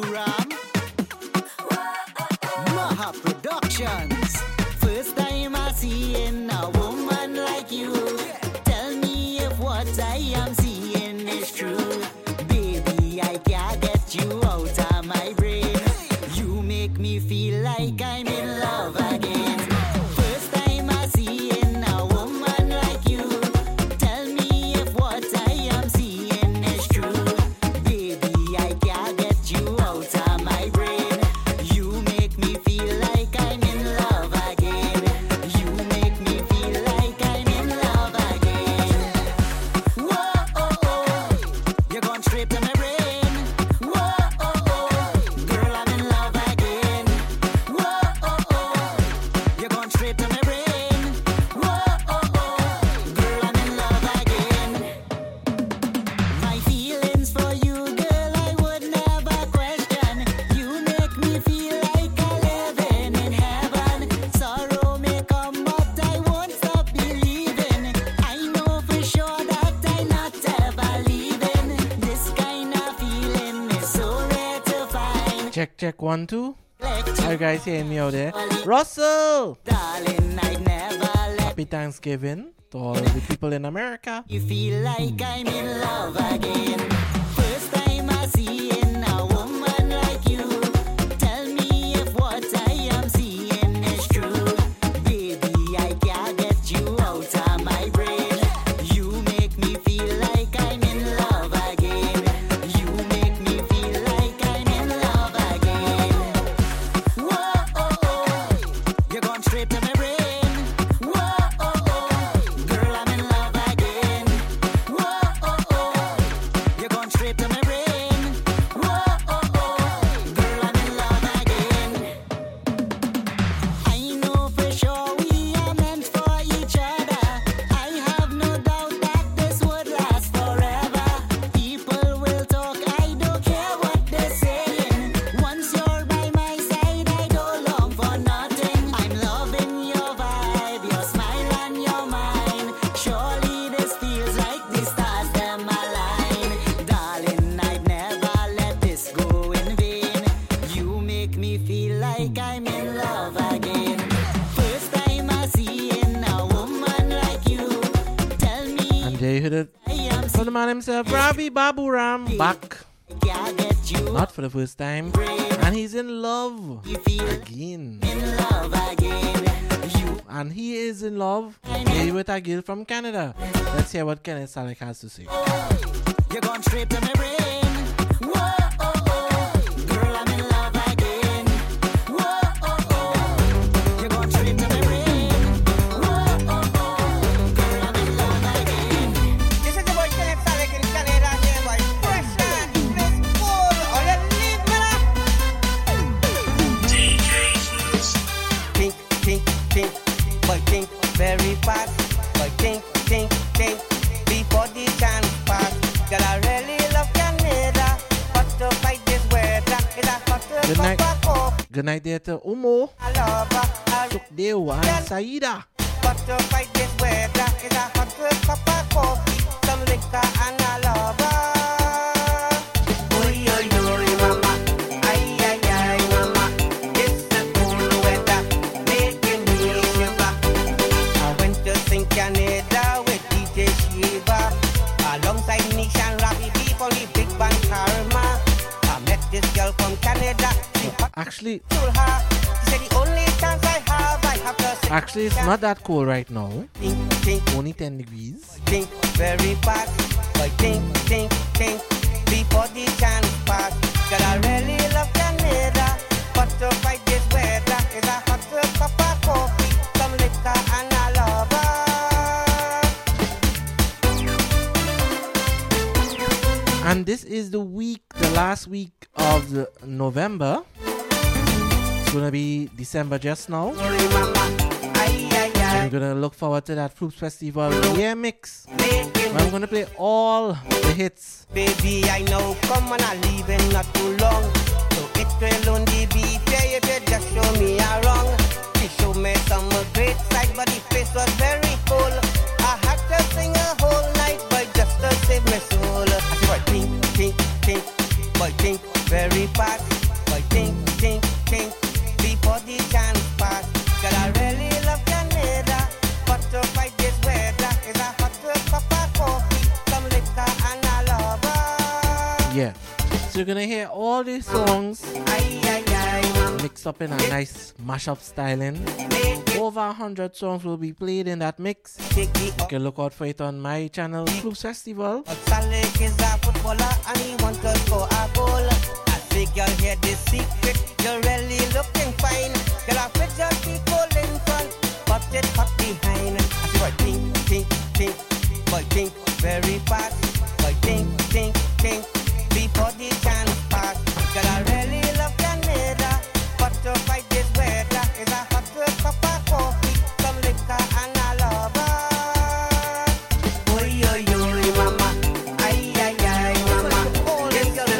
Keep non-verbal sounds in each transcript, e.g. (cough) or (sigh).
Sakura. to? Alright guys, here me out there. Russell! Darling, Happy Thanksgiving to all the people in America. You feel like I'm in love again. Back. Not for the first time. And he's in love again. And he is in love with a girl from Canada. Let's hear what Kenneth Salick has to say. Good idea to Umo. Took day Saida. To this weather is a hot cup of coffee, some liquor and a Actually, actually, it's not that cold right now. Only 10 degrees. very fast. But think, think, think before the chance pass. I really love Canada, but to fight this weather is a hot cup of coffee, some liquor and a lover. And this is the week, the last week of November. It's gonna be December just now. I'm gonna look forward to that Floops Festival Yeah mix. I'm gonna play all the hits. Baby, I know, come on, I'm leaving not too long. So it will only be fair if you just show me a wrong. She showed me some great sight, but the face was very full. I had to sing a whole night, but just to save my soul. I said, boy, think, think, think, boy, think very fast. You're gonna hear all these songs mixed up in a nice mashup styling. Over hundred songs will be played in that mix. You can look out for it on my channel, Floops Festival. Boy, think, think very fast. Boy, think, think, think. Pass. Girl, I really love Canada, to fight this weather a hot cup of coffee, some liquor and a lover. Mama. Ay, ay, ay, mama. This girl.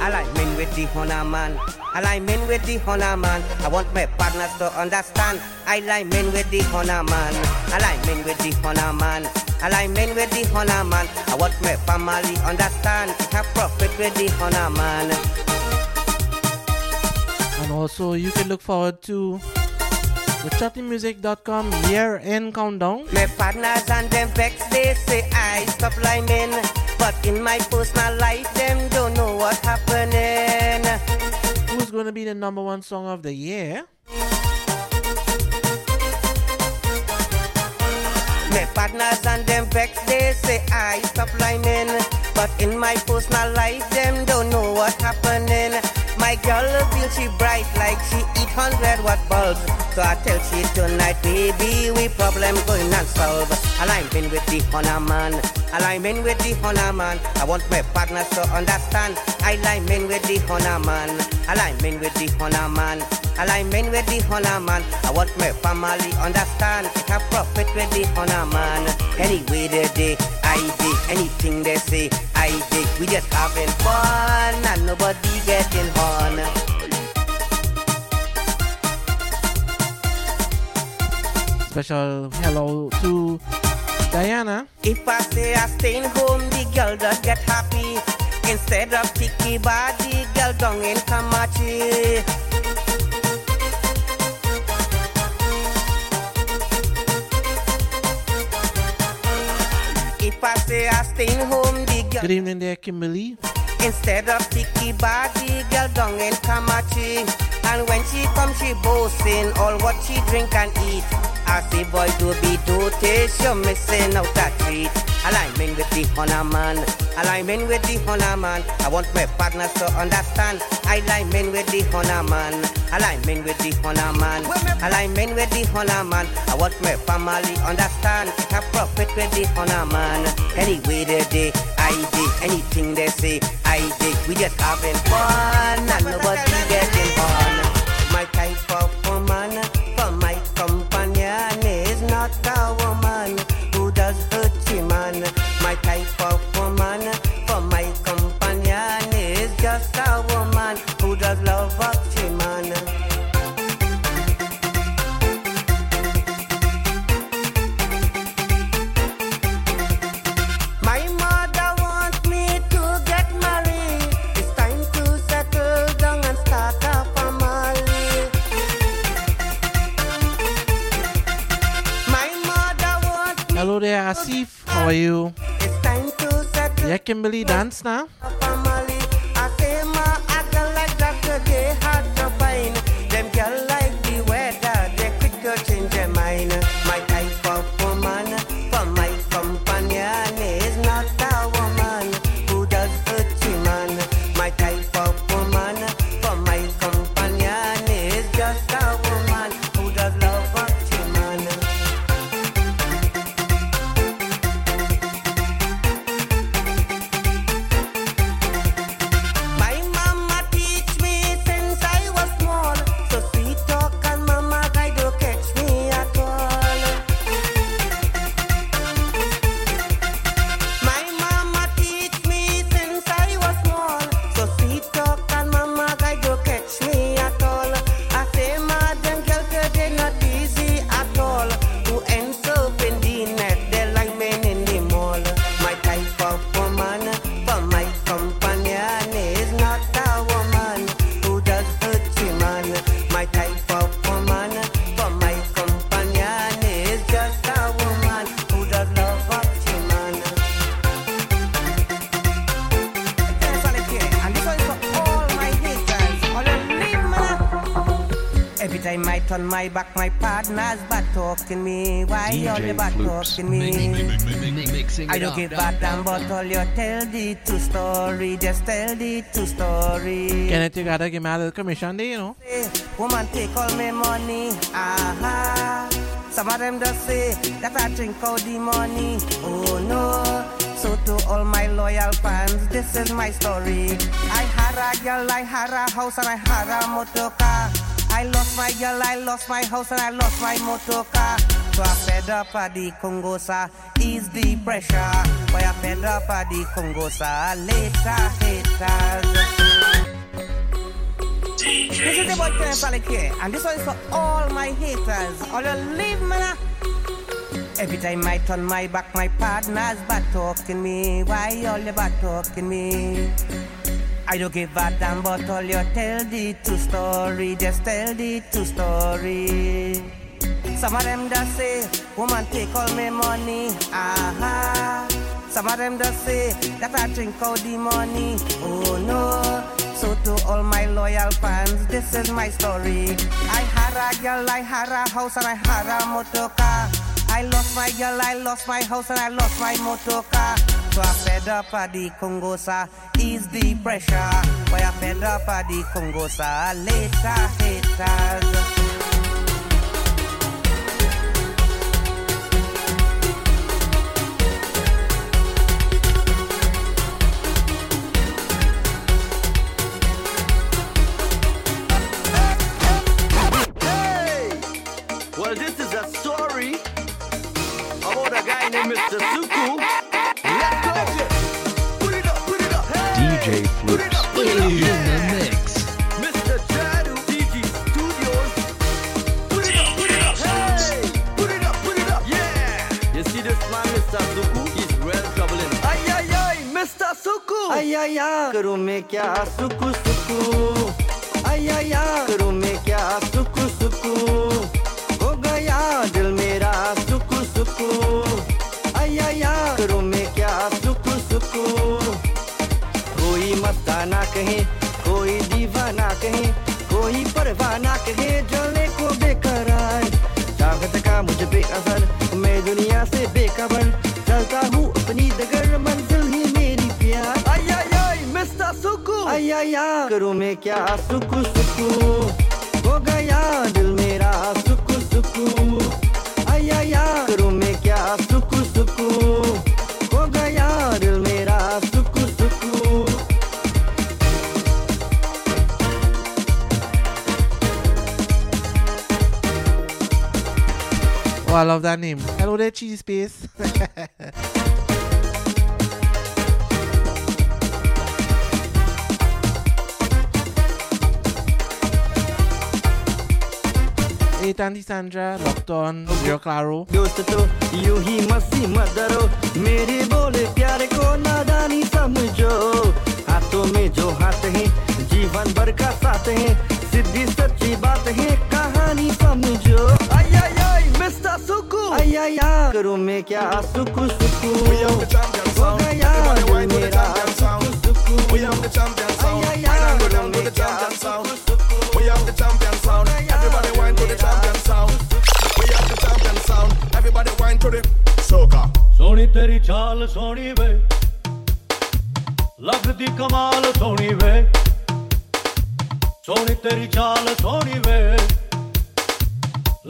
I like men with the honor man. I like men with the honor man. I want my partners to understand. I like men with the honor man. I like men with the honor man. I like men with the honor man. I want my family understand. Have profit with the honor man. And also, you can look forward to the chattymusic.com year end countdown. My partners and them vex, they say I stop liming. But in my personal life, them don't know what's happening. Who's going to be the number one song of the year? My partners and them vex, they say I stop liming. But in my personal life, them don't know what's happening. My girl feel she bright like she eat hundred watt bulbs. So I tell she tonight, baby, we problem going and solve. Alignment with the honor man. Alignment with the honor man. I want my partners to understand. I Alignment with the honor man. Alignment with the honor man. Alignment with the honor man. I want my family understand. Have profit with the honor man. Anyway, they day, I dig. Anything they say, I dig. We just having fun and nobody getting on. Special hello to Diana. If I say I staying home, the girl does get happy. Instead of tiki body, girl down in Kamachi. If I say I staying home, the girl Good evening there, Kimberly. Instead of tiki body, girl down in Kamachi. And when she come, she boasting all what she drink and eat. I say, boy, do be dotish, you're missing out that treat. Alignment with the honor man. Alignment with the honor man. I want my partners to understand. i Alignment with the honor man. Alignment with the honor man. Alignment with the honor man. I want my family understand. I profit with the honor man. Anyway, they day, I dig. Anything they say, I dig. We just having fun and nobody Kimberly, dance now. My back, my partners bad talking me. Why all the DJ bad Floops. talking me? Mixing I don't up. give a damn about all your tell the true story. Just tell the true story. Kenneth, you gotta give me a little commission there, you know. say, woman take all my money. Aha. Some of them just say that I drink all the money. Oh no. So to all my loyal fans, this is my story. I had a girl, I had a house, and I had a motor car. My girl, I lost my house, and I lost my motor car. So I fed up at the Congo, sir. Ease the pressure. Boy, I fed up at the Congo, sir. Later, haters. This is the boy Ken Salick here, and this one is for all my haters. All you leave man. Ah. Every time I turn my back, my partners bad talking me. Why all you bad talking me? I don't give a damn about all you tell the true story. Just tell the true story. Some of them just say, woman take all my money. Aha. Some of them just say that I drink all the money. Oh no. So to all my loyal fans, this is my story. I had a girl, I had a house, and I had a motor car. I lost my girl, I lost my house, and I lost my motor car. So I fed up at the Congo, sir. Ease the pressure. Boy, I fed up at the Congo, sir. Later, haters. आया या करूँ मैं क्या सुख सुख आया या करूँ मैं क्या सुख सुख सुकू आई आई आई करूँ मैं क्या सुकू सुकू हो गया दिल मेरा सुकू सुकू आई आई आई करूँ मैं क्या सुकू सुकू हो गया दिल मेरा सुकू सुकू Oh, I love that name. Hello there, Cheese Space. Tanti Sandra, locked on, Zero Claro. दोस्त तो यूँ ही मस्ती मत डरो मेरे बोले प्यारे को नादानी समझो। हाथों में जो हाथ है जीवन भर का साथ है। सिद्धि सच्ची बात है कहानी समझो। आई आई आई मिस्टर सुकू। आई आई आई करूँ मैं क्या सुकू सुकू? हो गया मेरा सुकू सुकू। the champion sound. Ay, ay, Wine the champion sound. We have the champion sound. Everybody whine to the soca. Soni तेरी चाल सोनी वे लगदी कमाल सोनी वे सोनी तेरी चाल सोनी वे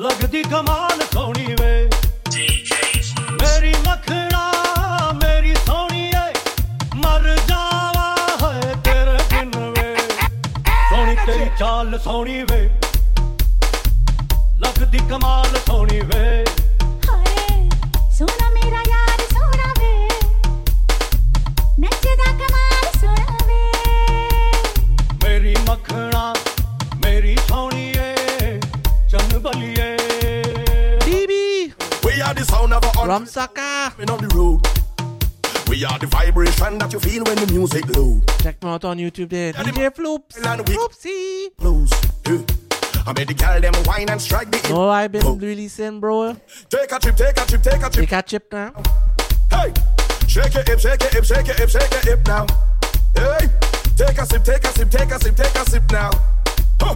लगदी कमाल सोनी वे मेरी मखना मेरी सोनी है चाल सोनी वे ਲੱਗਦੀ ਕਮਾਲ ਸੋਹਣੀ ਵੇ ਹਾਏ ਸੋਨਾ ਮੇਰਾ ਯਾਰ ਸੋਨਾ ਵੇ ਨੱਚਦਾ ਕਮਾਲ ਸੋਨਾ ਵੇ ਮੇਰੀ ਮੱਖਣਾ ਮੇਰੀ ਸੋਹਣੀ ਏ ਚੰਨ ਬਲੀਏ DB! We are the sound of a Rum Sucker! on the road. We are the vibration that you feel when the music low. Check me out on YouTube there. DJ Floops. And we- Floopsy! Blues. Yeah. I made the girl them wine and strike the. No, oh, I've been really saying, bro. Take a trip, take a trip, take a trip. Take a trip now. Hey, shake your hip, shake your hip, shake your hip, shake your hip now. Hey, take a sip, take a sip, take a sip, take a sip now. Huh.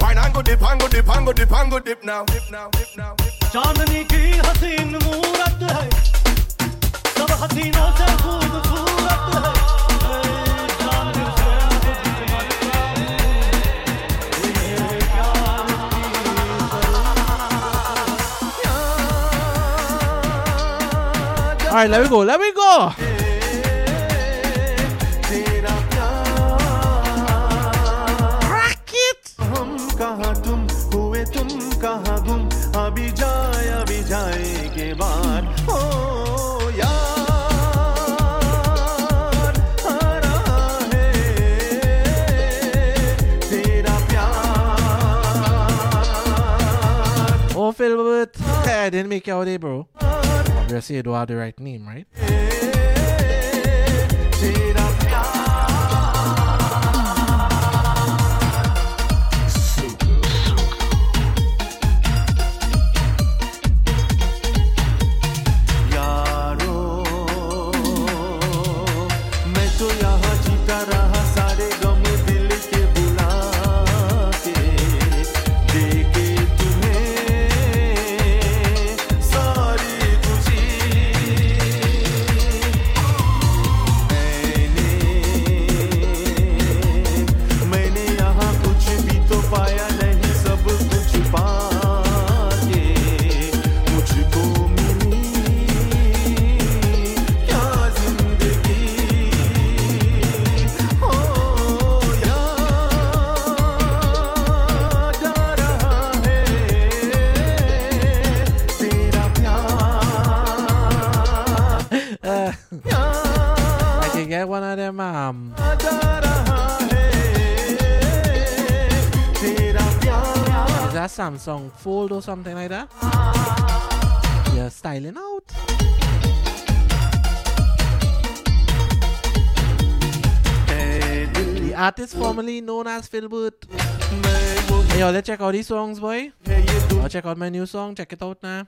Wine and go dip, and go dip, and go dip, and go dip now. Dip now, dip now. चांदनी की हसीन मूरत है सब हसीनों से खूबसूरत है All right, let me go. Let me go. Oh, Philbert, I didn't make out there, bro. Obviously, you don't have the right name, right? Samsung Fold or something like that. You're styling out. The artist formerly known as Philbert. Hey, y'all, let's check out these songs, boy. I'll check out my new song. Check it out now.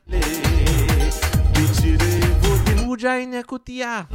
Puja in Yuh Kutiya.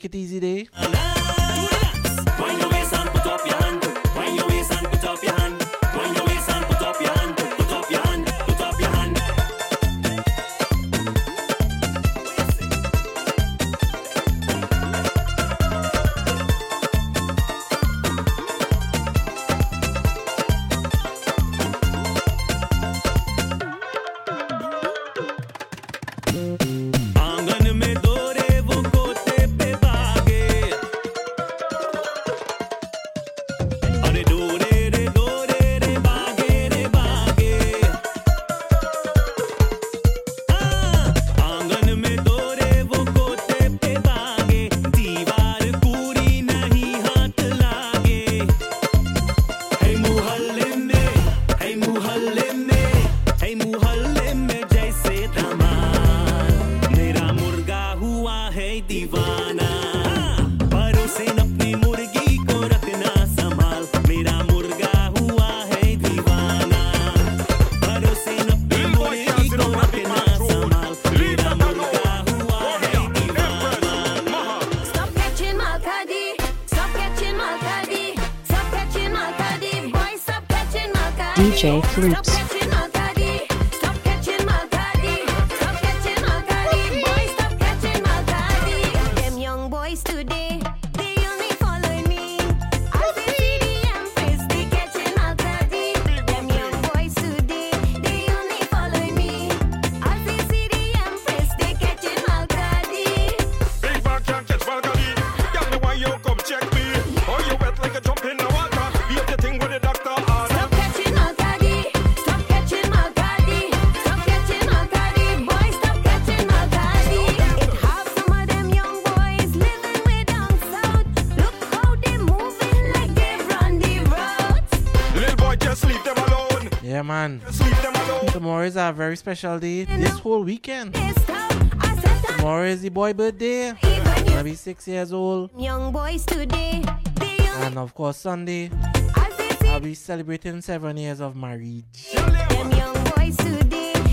Make it easy day. loops. very special day this whole weekend. Tomorrow is the boy birthday. He'll be six years old. Young boys today. And of course Sunday. I'll be celebrating seven years of marriage. Them young boys today.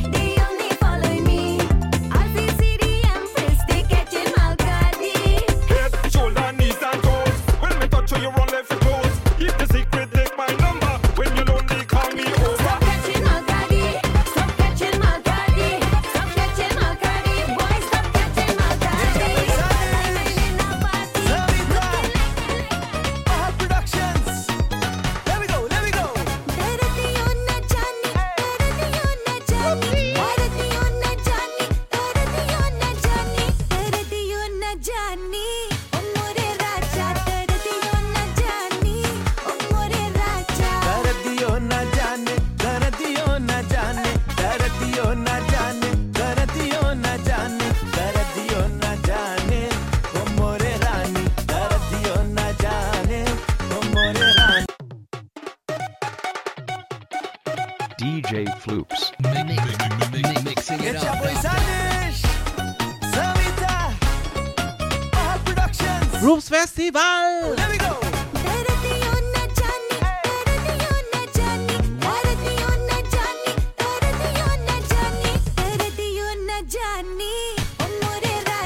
DJ Floops. Mixing it up. Floops Festival! Let me go!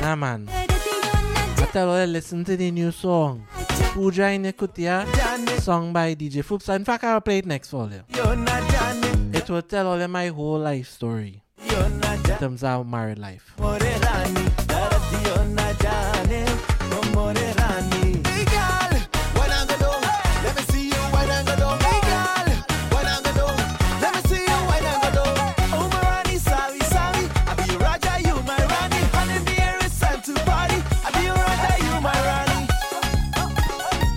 Nah man, I tell you listen to the new song. Puja in Kutiya, song by DJ Floops. In fact, I'll play it next for you to tell all my whole life story. In terms of married life.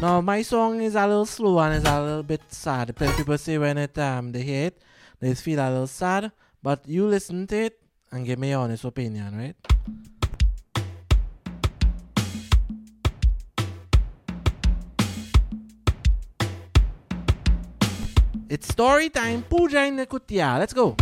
Now my song is a little slow and it's a little bit sad. but people say when it um they hit. It's feel a little sad, but you listen to it and give me your honest opinion, right? It's story time. Pooja in the Kutiya. Let's go.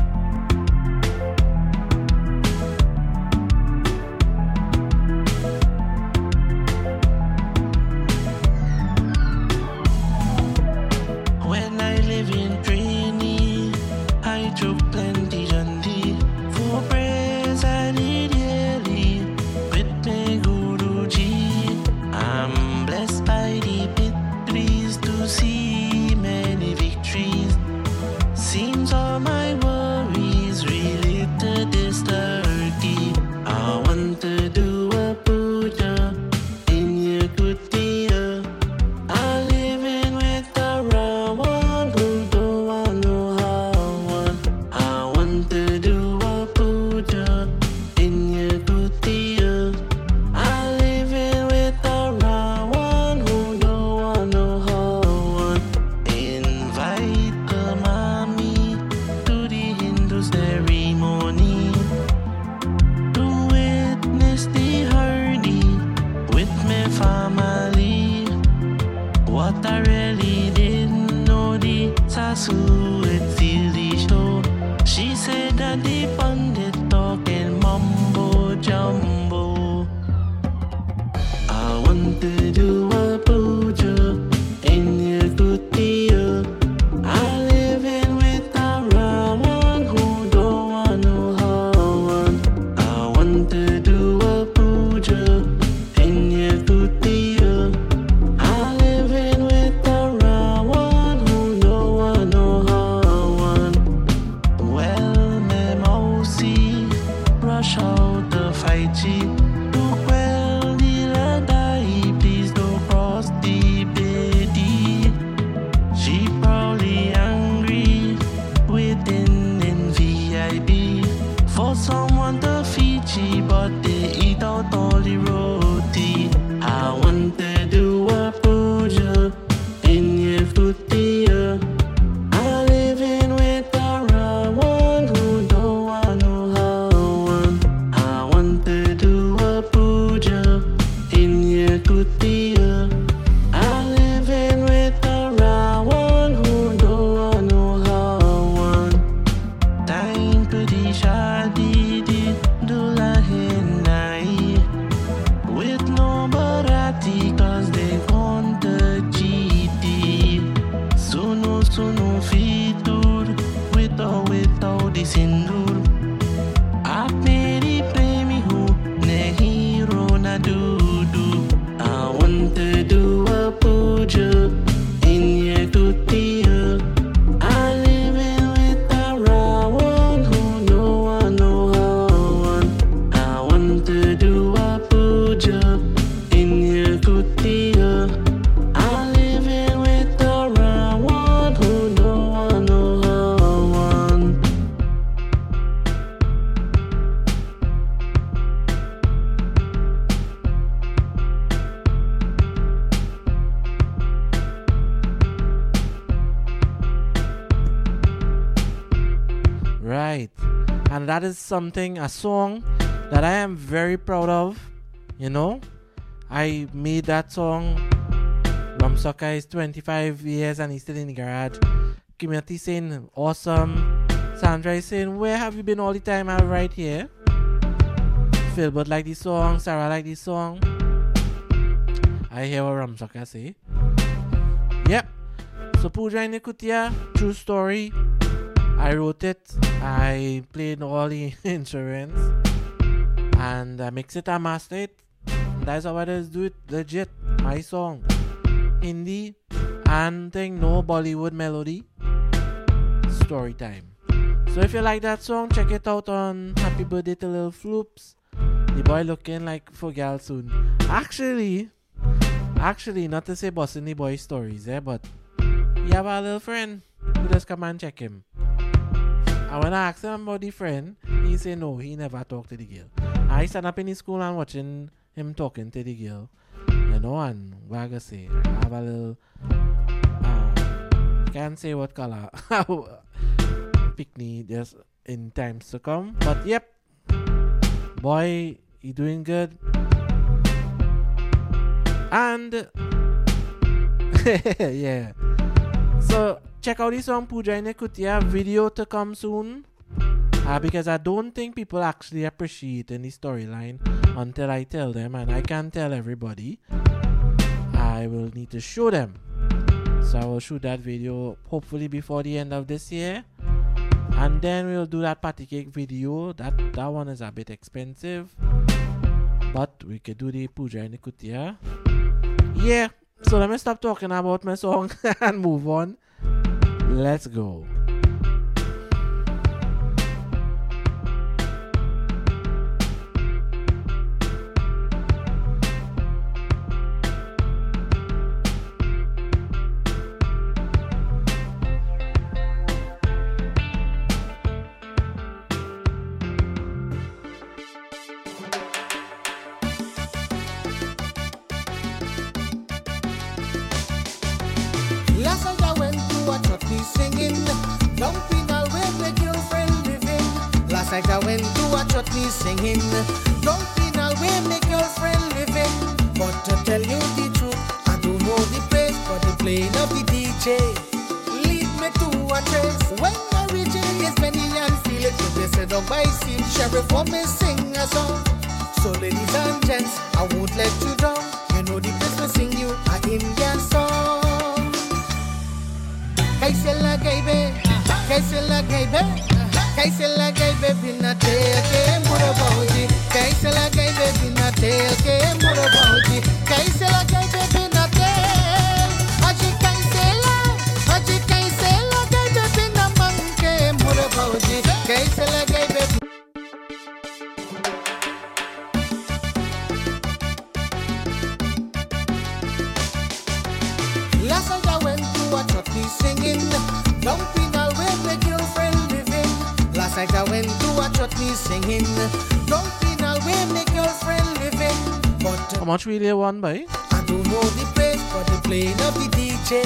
Something, a song that I am very proud of. You know, I made that song. Rumsucker is 25 years and he's still in the garage. Community saying, awesome. Sandra is saying, where have you been all the time? I'm right here. Philbert like this song. Sarah like this song. I hear what Rumsucker say. Yep. So Pooja in Nikutia, true story. I wrote it. I played all the (laughs) insurance. And I mix it and master it. That's how I just do it legit. My song. Hindi and thing, no Bollywood melody. Story time. So if you like that song, check it out on Happy Birthday to Lil Floops. The boy looking like for gal soon. Actually, actually, not to say bossing the boy stories, eh, but he have a little friend who just come and check him. And when I asked him about the friend, he say no, he never talked to the girl. I stand up in the school and watching him talking to the girl. You know, and what I say, I have a little um, can't say what color (laughs) picnic just in times to come. But yep. Boy, you doing good. And (laughs) yeah. So check out this song Pooja in Kutiya video to come soon. Uh, because I don't think people actually appreciate any storyline until I tell them, and I can't tell everybody. I will need to show them. So I will shoot that video hopefully before the end of this year. And then we'll do that Patty Cake video. That that one is a bit expensive. But we could do the Puja and Kutiya. Yeah. So let me stop talking about my song (laughs) and move on. Let's go. But How much will you want, boy? I don't know the place for the playing of the DJ.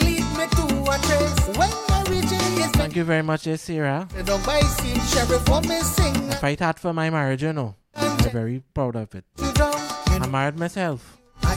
Lead me to a trace when I reach it. Thank you very much, eh, Sarah. the dog by scene sheriff for me sing. I fight hard for my marriage, you know. I'm very proud of it. I'm married myself. a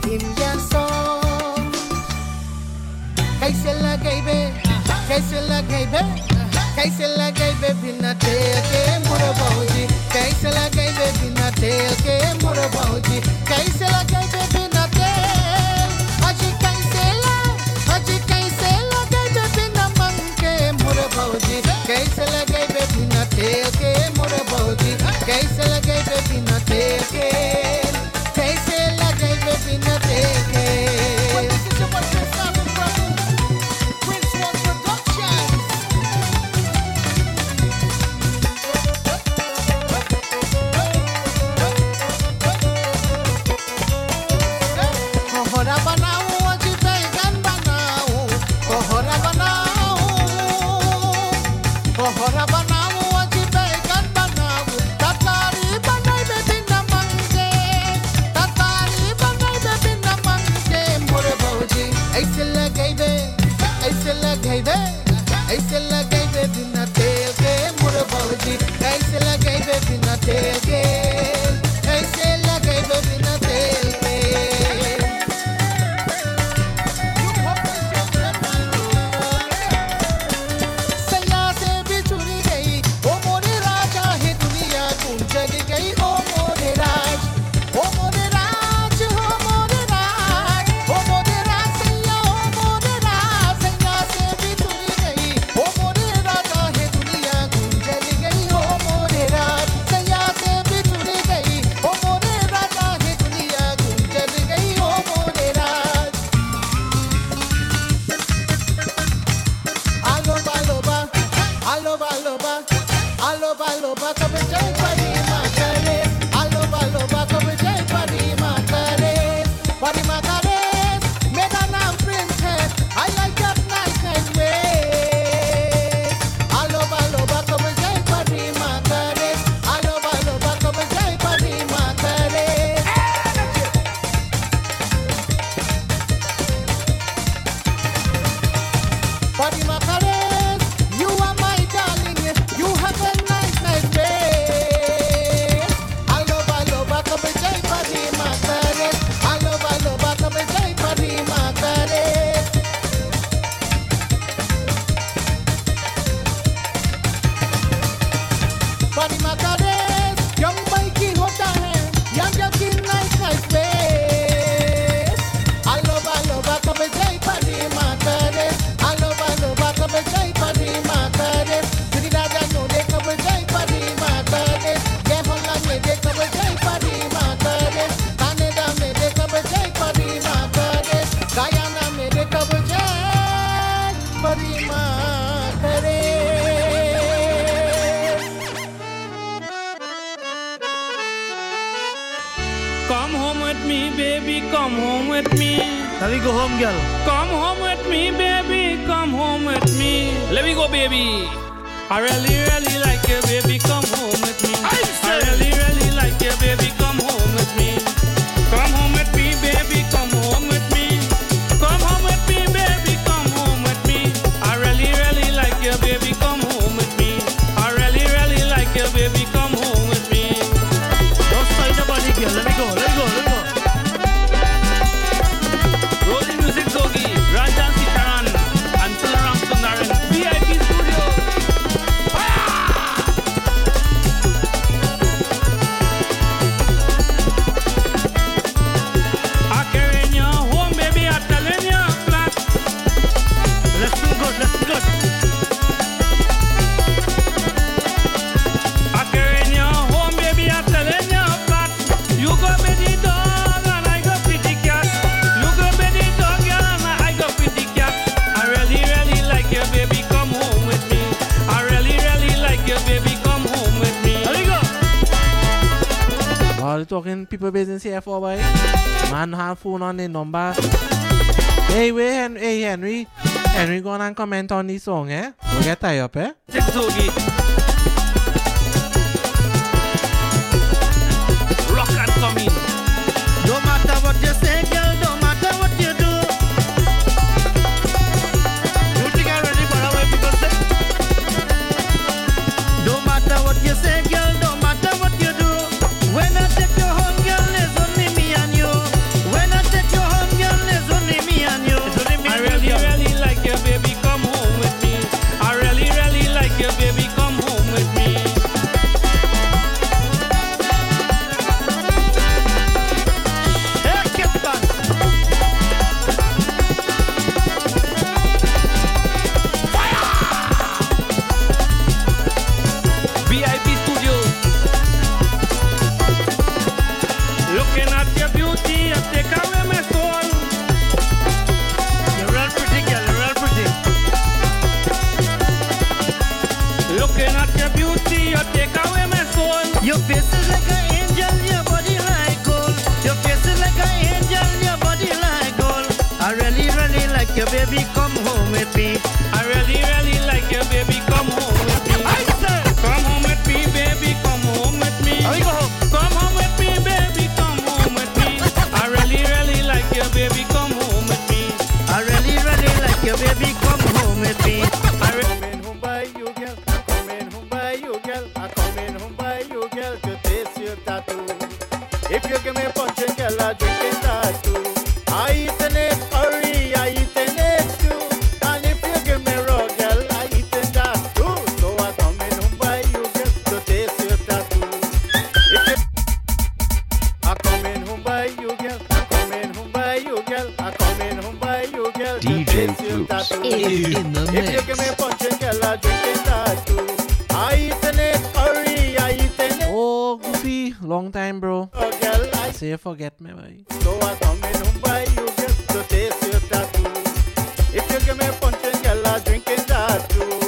Y'all talking people business here for a while. Man have phone on the number. Hey, wait, Henry. Hey, Henry. Henry, gonna comment on this song, eh? Don't get tied up, eh? Take Long time, bro. Say forget me, bhai. So I come in Mumbai, you to taste your tattoo. If you give me girl, I drink.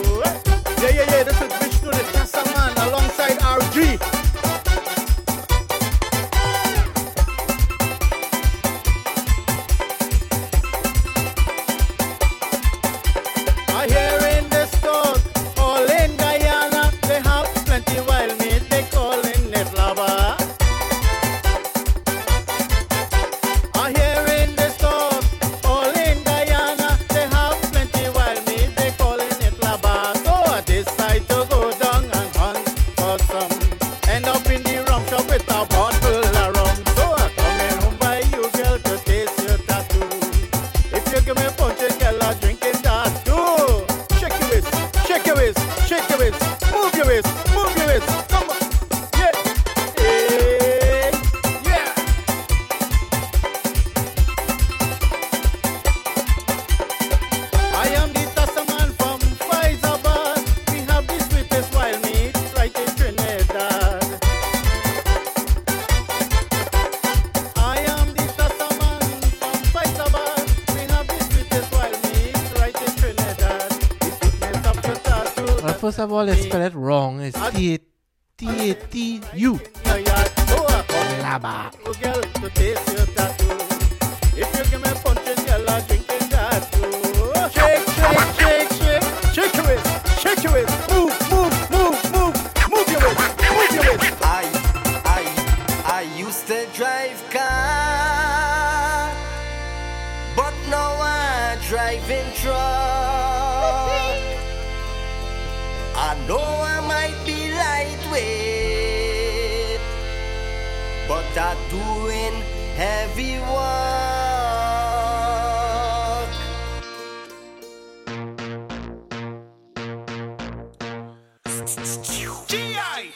GI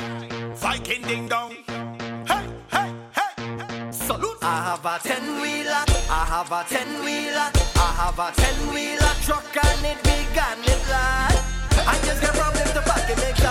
Viking ding dong. Hey, hey, hey. Salute. I have a ten wheeler. I have a ten wheeler. I have a ten wheeler truck and it big and it large. I just got problems to pack it.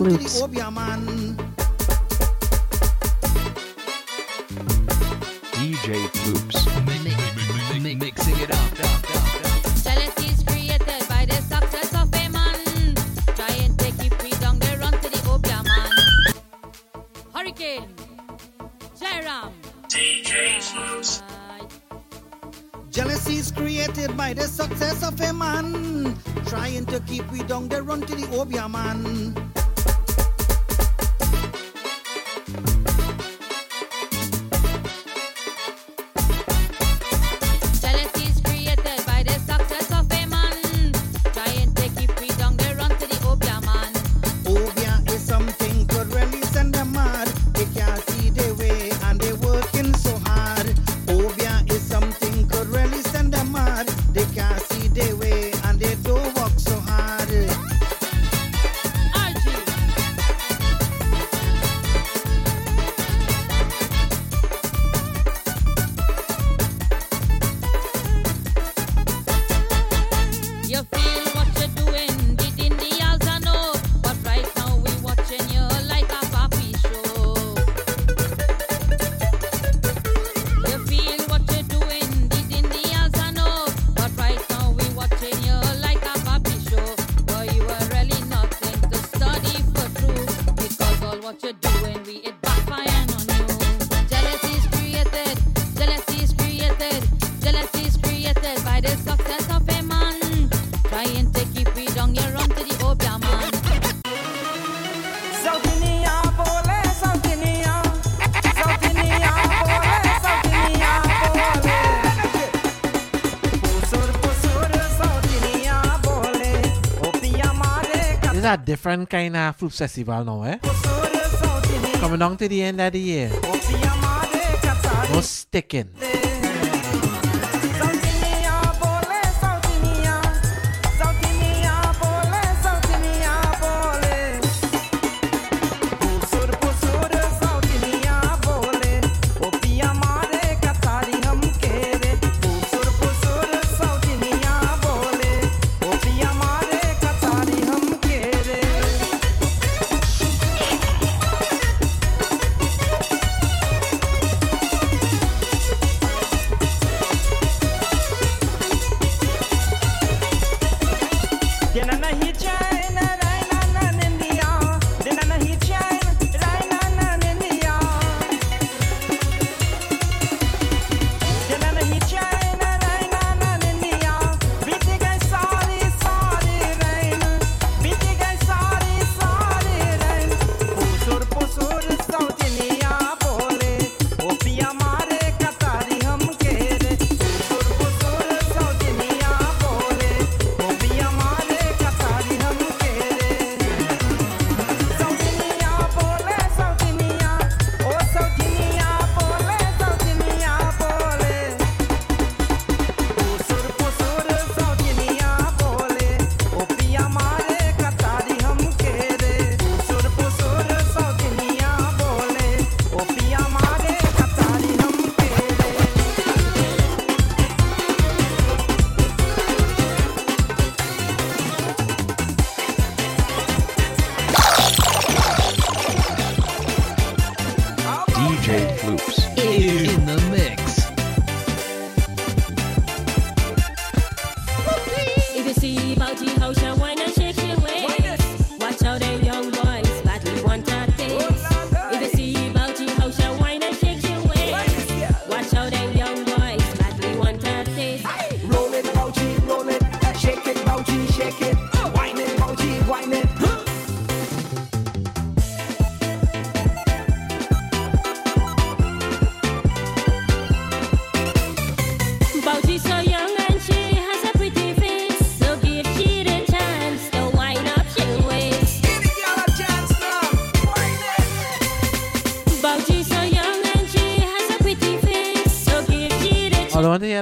Floops different kind of Floops Festival now, eh? Coming down to the end of the year. most sticking.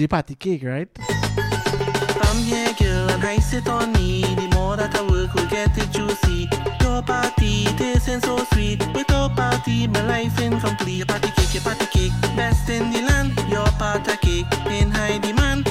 birthday party cake, right? Girl, and on me. The more that I work, we get it juicy. Your party tasting er so sweet. Party, my life incomplete. Your party cake, your party cake, best in the land. Your party cake in high demand.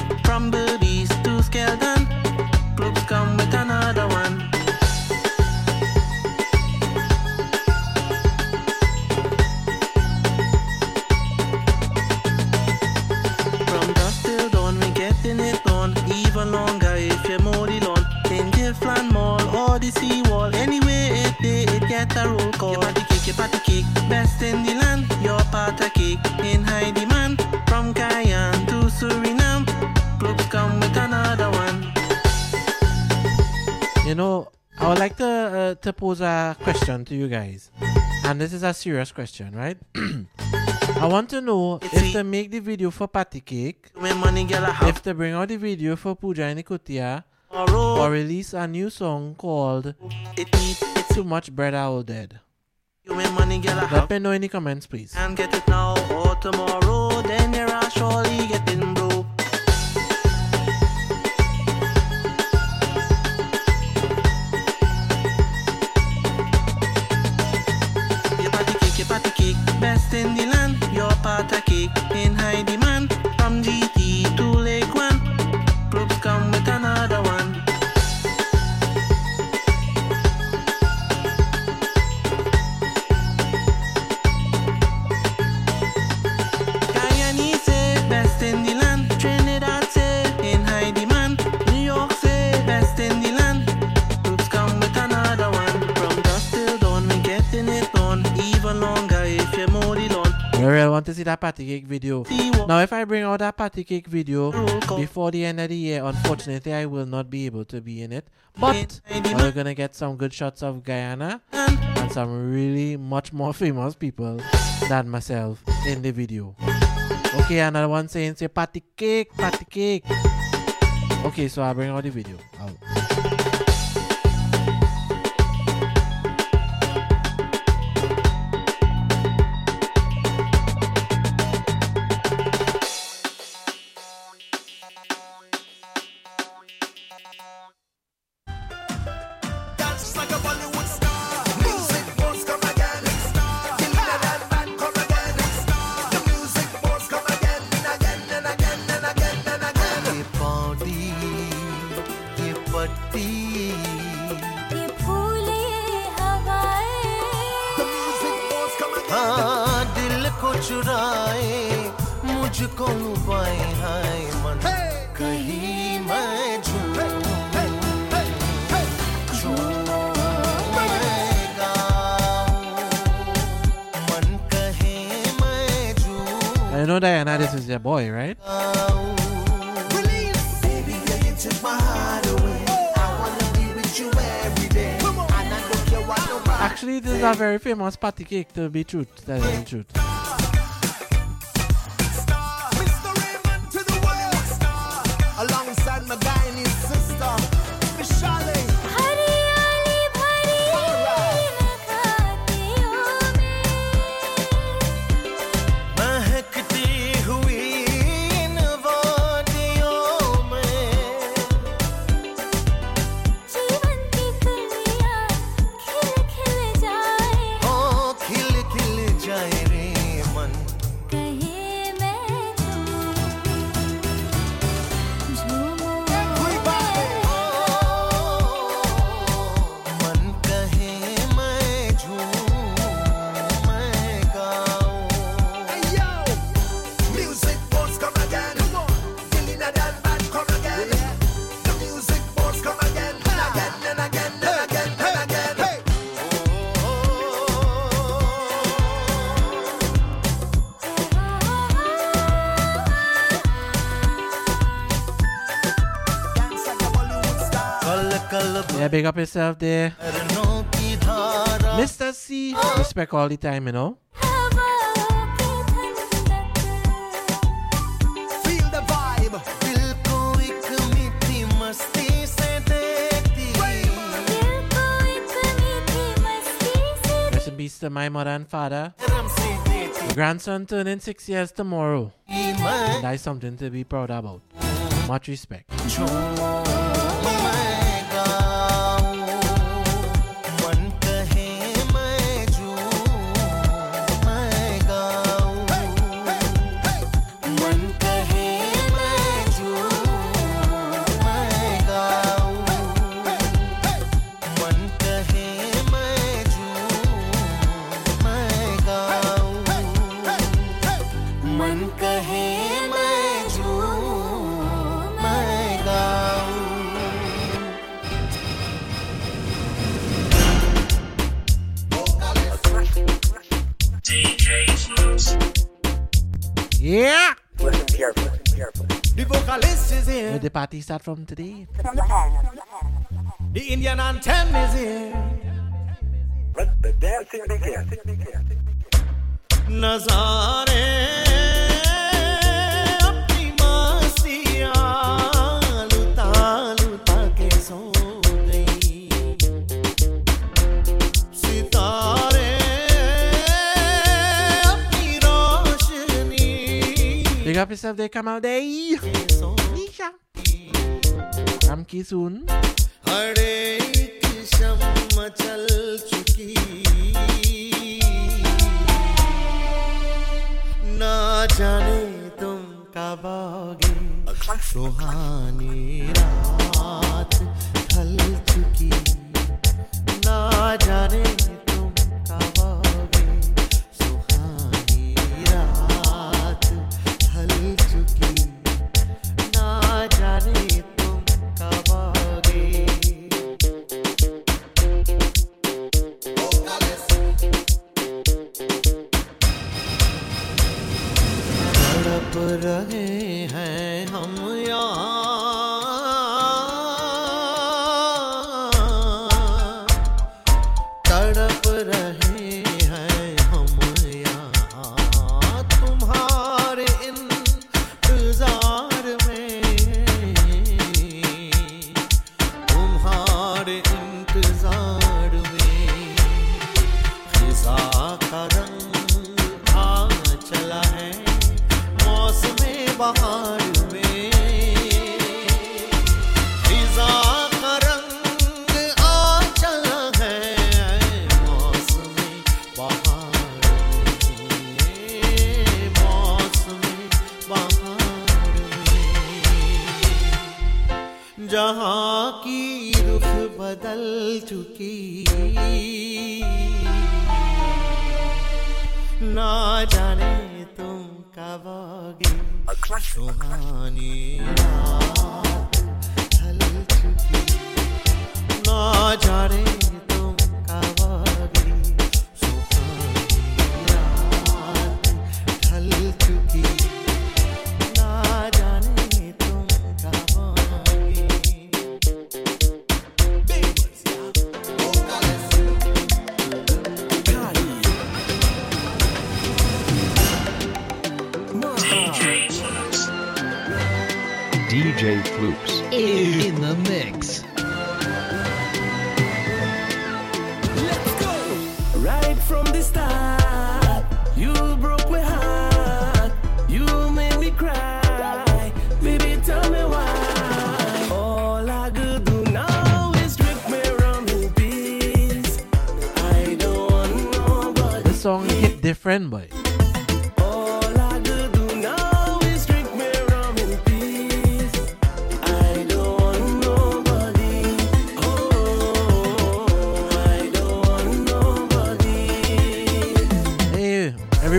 to pose a question to you guys, and this is a serious question, right? (clears throat) I want to know it's if they make the video for Patty Cake, money, girl, if they bring out the video for Puja in Yuh Kutiya, or release a new song called it, Too Much Bread Owl Dead. Money, girl, Let me know in the comments, please. And get it now or tomorrow, then you're surely getting broke. best in the land. Your part a cake in high demand. To see that patty cake video. Now, if I bring out that patty cake video before the end of the year, unfortunately, I will not be able to be in it. But we're gonna get some good shots of Guyana and some really much more famous people than myself in the video. Okay, another one saying, say party cake, party cake. Okay, so I'll bring out the video. Out. Day. And I don't care what Actually, this is a very famous party cake, to be truth. That is the truth. Yeah, big up yourself there. Mr. C, respect all the time, you know. Peace to my mother and father. My grandson turning six years tomorrow. And that's something to be proud about. Much respect. the party start from today? The Indian anthem is here. Let the dancing begin. Nazare. Big up yourself, they come out day. Kisun. हर एक चल चुकी। ना जाने तुम कब आओगे। सुहानी रात ढल चुकी। ना जाने तुम कब आओगे। सुहानी रात ढल चुकी। ना जाने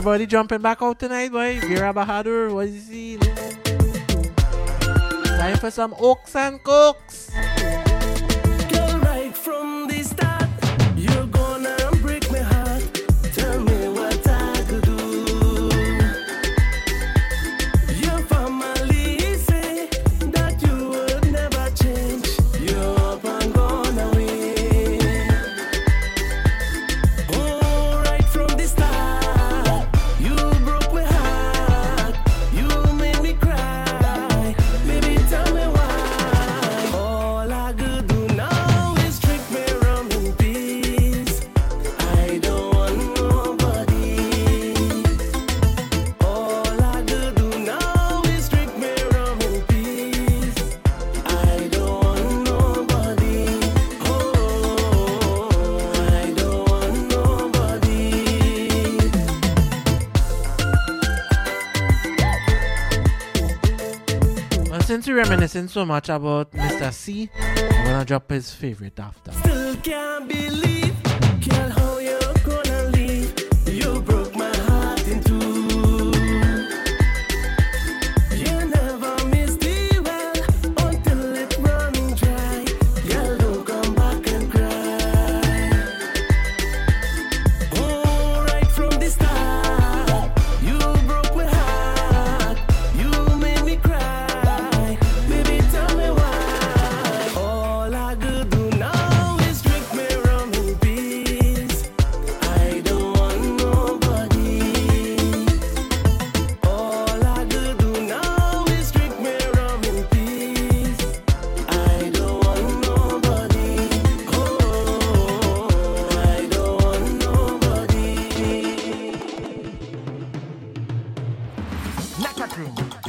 Everybody jumping back out tonight, boy. Vera Bahadur, what you see? Time for some Oaks and Cooks. to reminiscing so much about Mr. C, I'm gonna drop his favorite after. na casinha.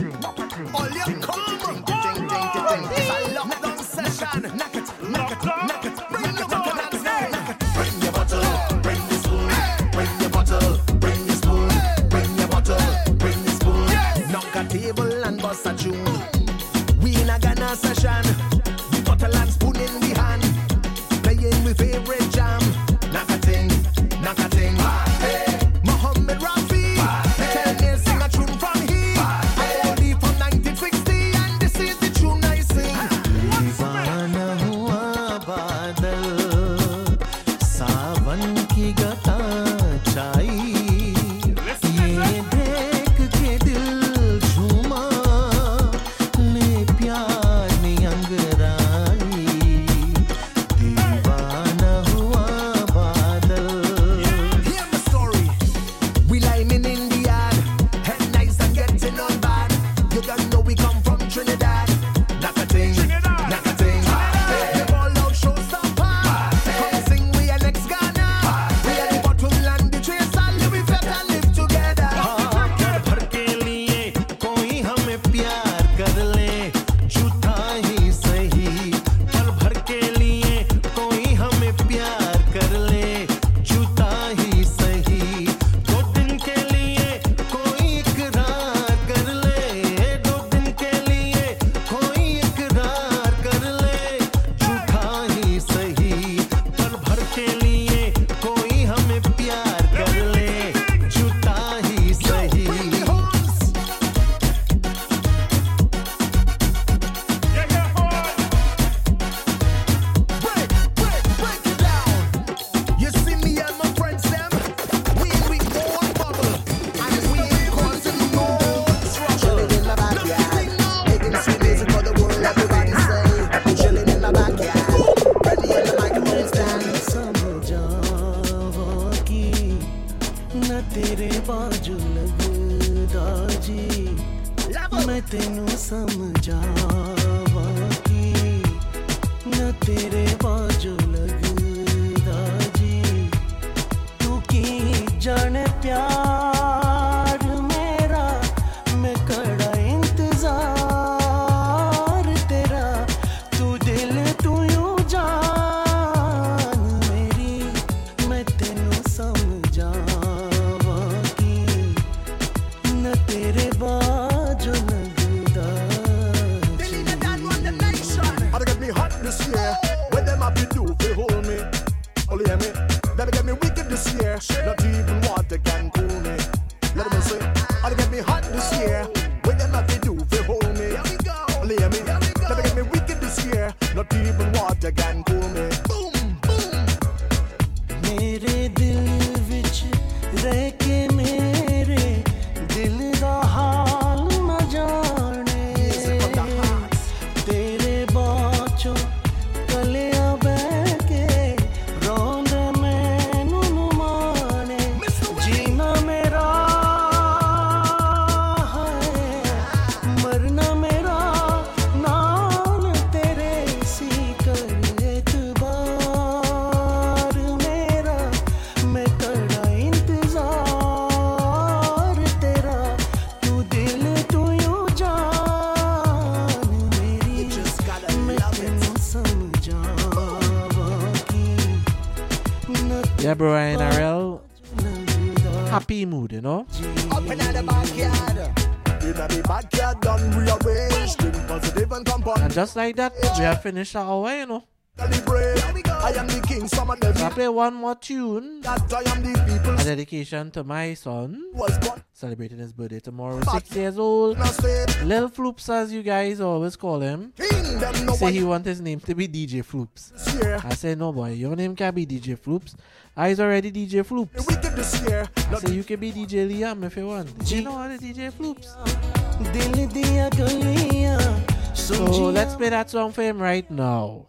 तेरे बाजू लग दाजी मैं तेनू समझावा न तेरे बाजू लग दाजी तू की जन प्यार like that, we have finished our way, you know. I am the king, some of oh. them. I play one more tune. That I am the people. A dedication to my son. Celebrating his birthday tomorrow. Six years old. Lil Floops, as you guys always call him. No say he want his name to be DJ Floops. I say, no boy, your name can't be DJ Floops. I is already DJ Floops. I say, you can be DJ Liam if you want. G- you know how to DJ Floops. So let's play that song for him right now.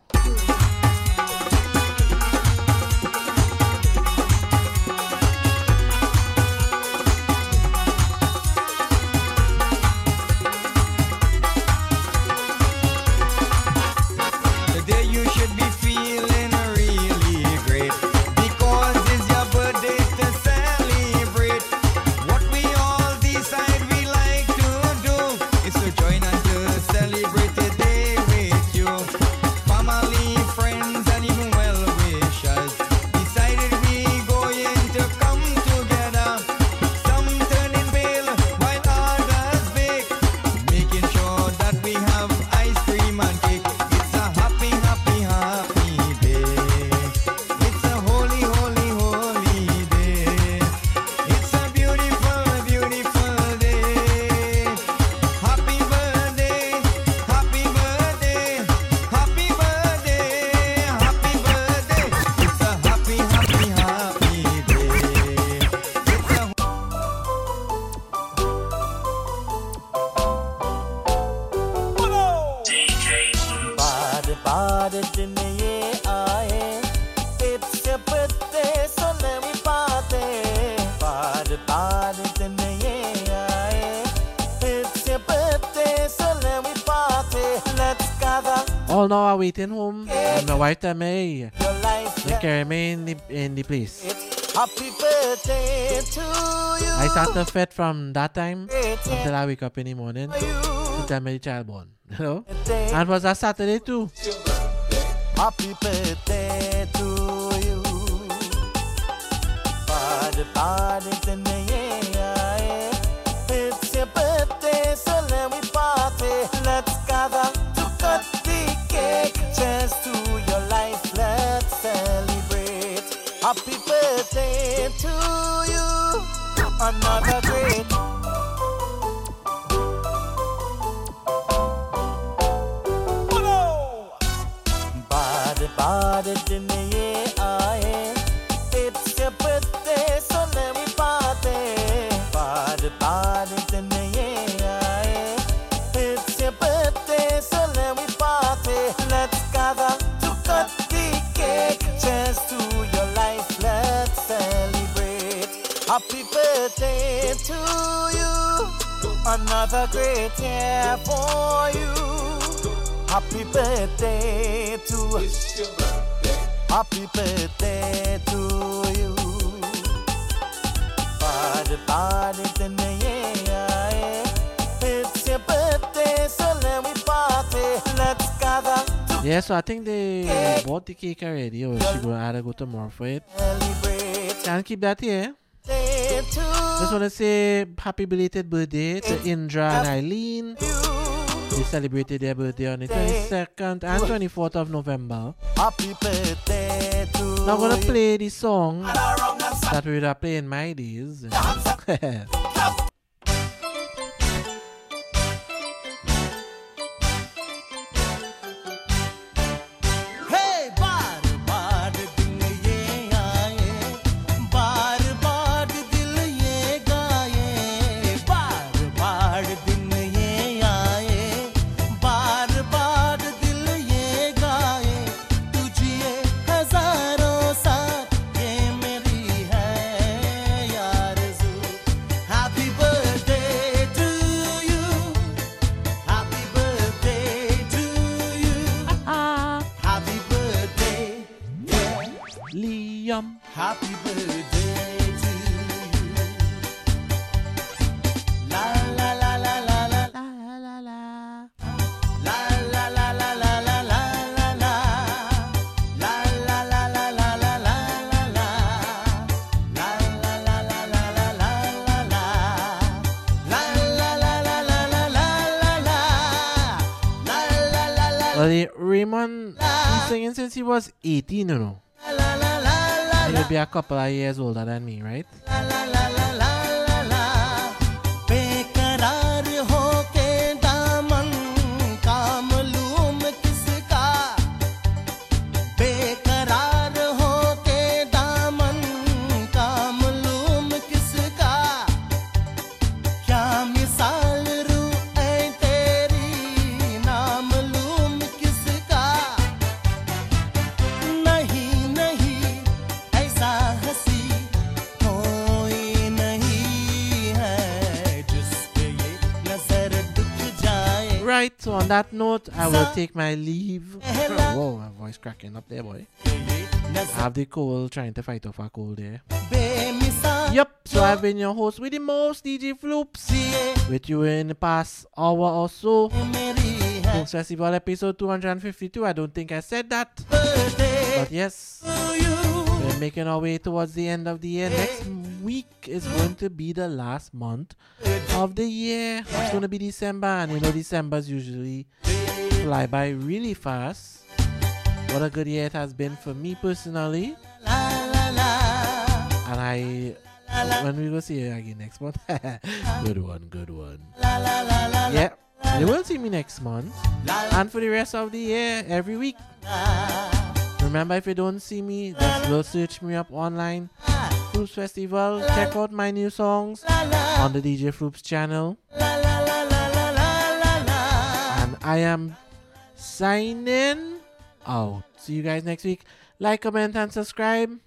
gagamitin home mm, na white and ni Kermain ni Andy please I in the fed from that time until I wake up in the morning until my child born. You know and was that Saturday too. Happy birthday to you. Party party It's your birthday so let me party. Let's Happy birthday to you. Another Another great year for you. Happy birthday to It's your birthday. Happy birthday to you. Party, party tonight. It's your birthday, so let me party. Let's gather Yeah, so I think they bought the cake already, or she gonna either go tomorrow for it. celebrate. Can keep that here. To Just wanna say happy belated birthday to Indra and Eileen. They celebrated their birthday on the 22nd and 24th of November. Happy birthday to Now I'm gonna play the song that we were playing in my days. (laughs) since he was 18, you know. He'll be a couple of years older than me, right? right. So on that note, I will take my leave. (laughs) Whoa, my voice cracking up there, boy. I have the cold, trying to fight off a cold there. Yep, so I've been your host with the most, DJ Floops. With you in the past hour or so. Floops Festival episode 252. I don't think I said that. But yes, we're making our way towards the end of the year next week is going to be the last month of the year. It's going to be December, and you know, December's usually fly by really fast. What a good year it has been for me personally. And I, when we go see you again next month, (laughs) good one, good one. Yeah, you will see me next month, and for the rest of the year, every week. Remember, if you don't see me, just go search me up online. Floops Festival. Check out my new songs on the DJ Floops channel. And I am signing out. See you guys next week. Like, comment, and subscribe.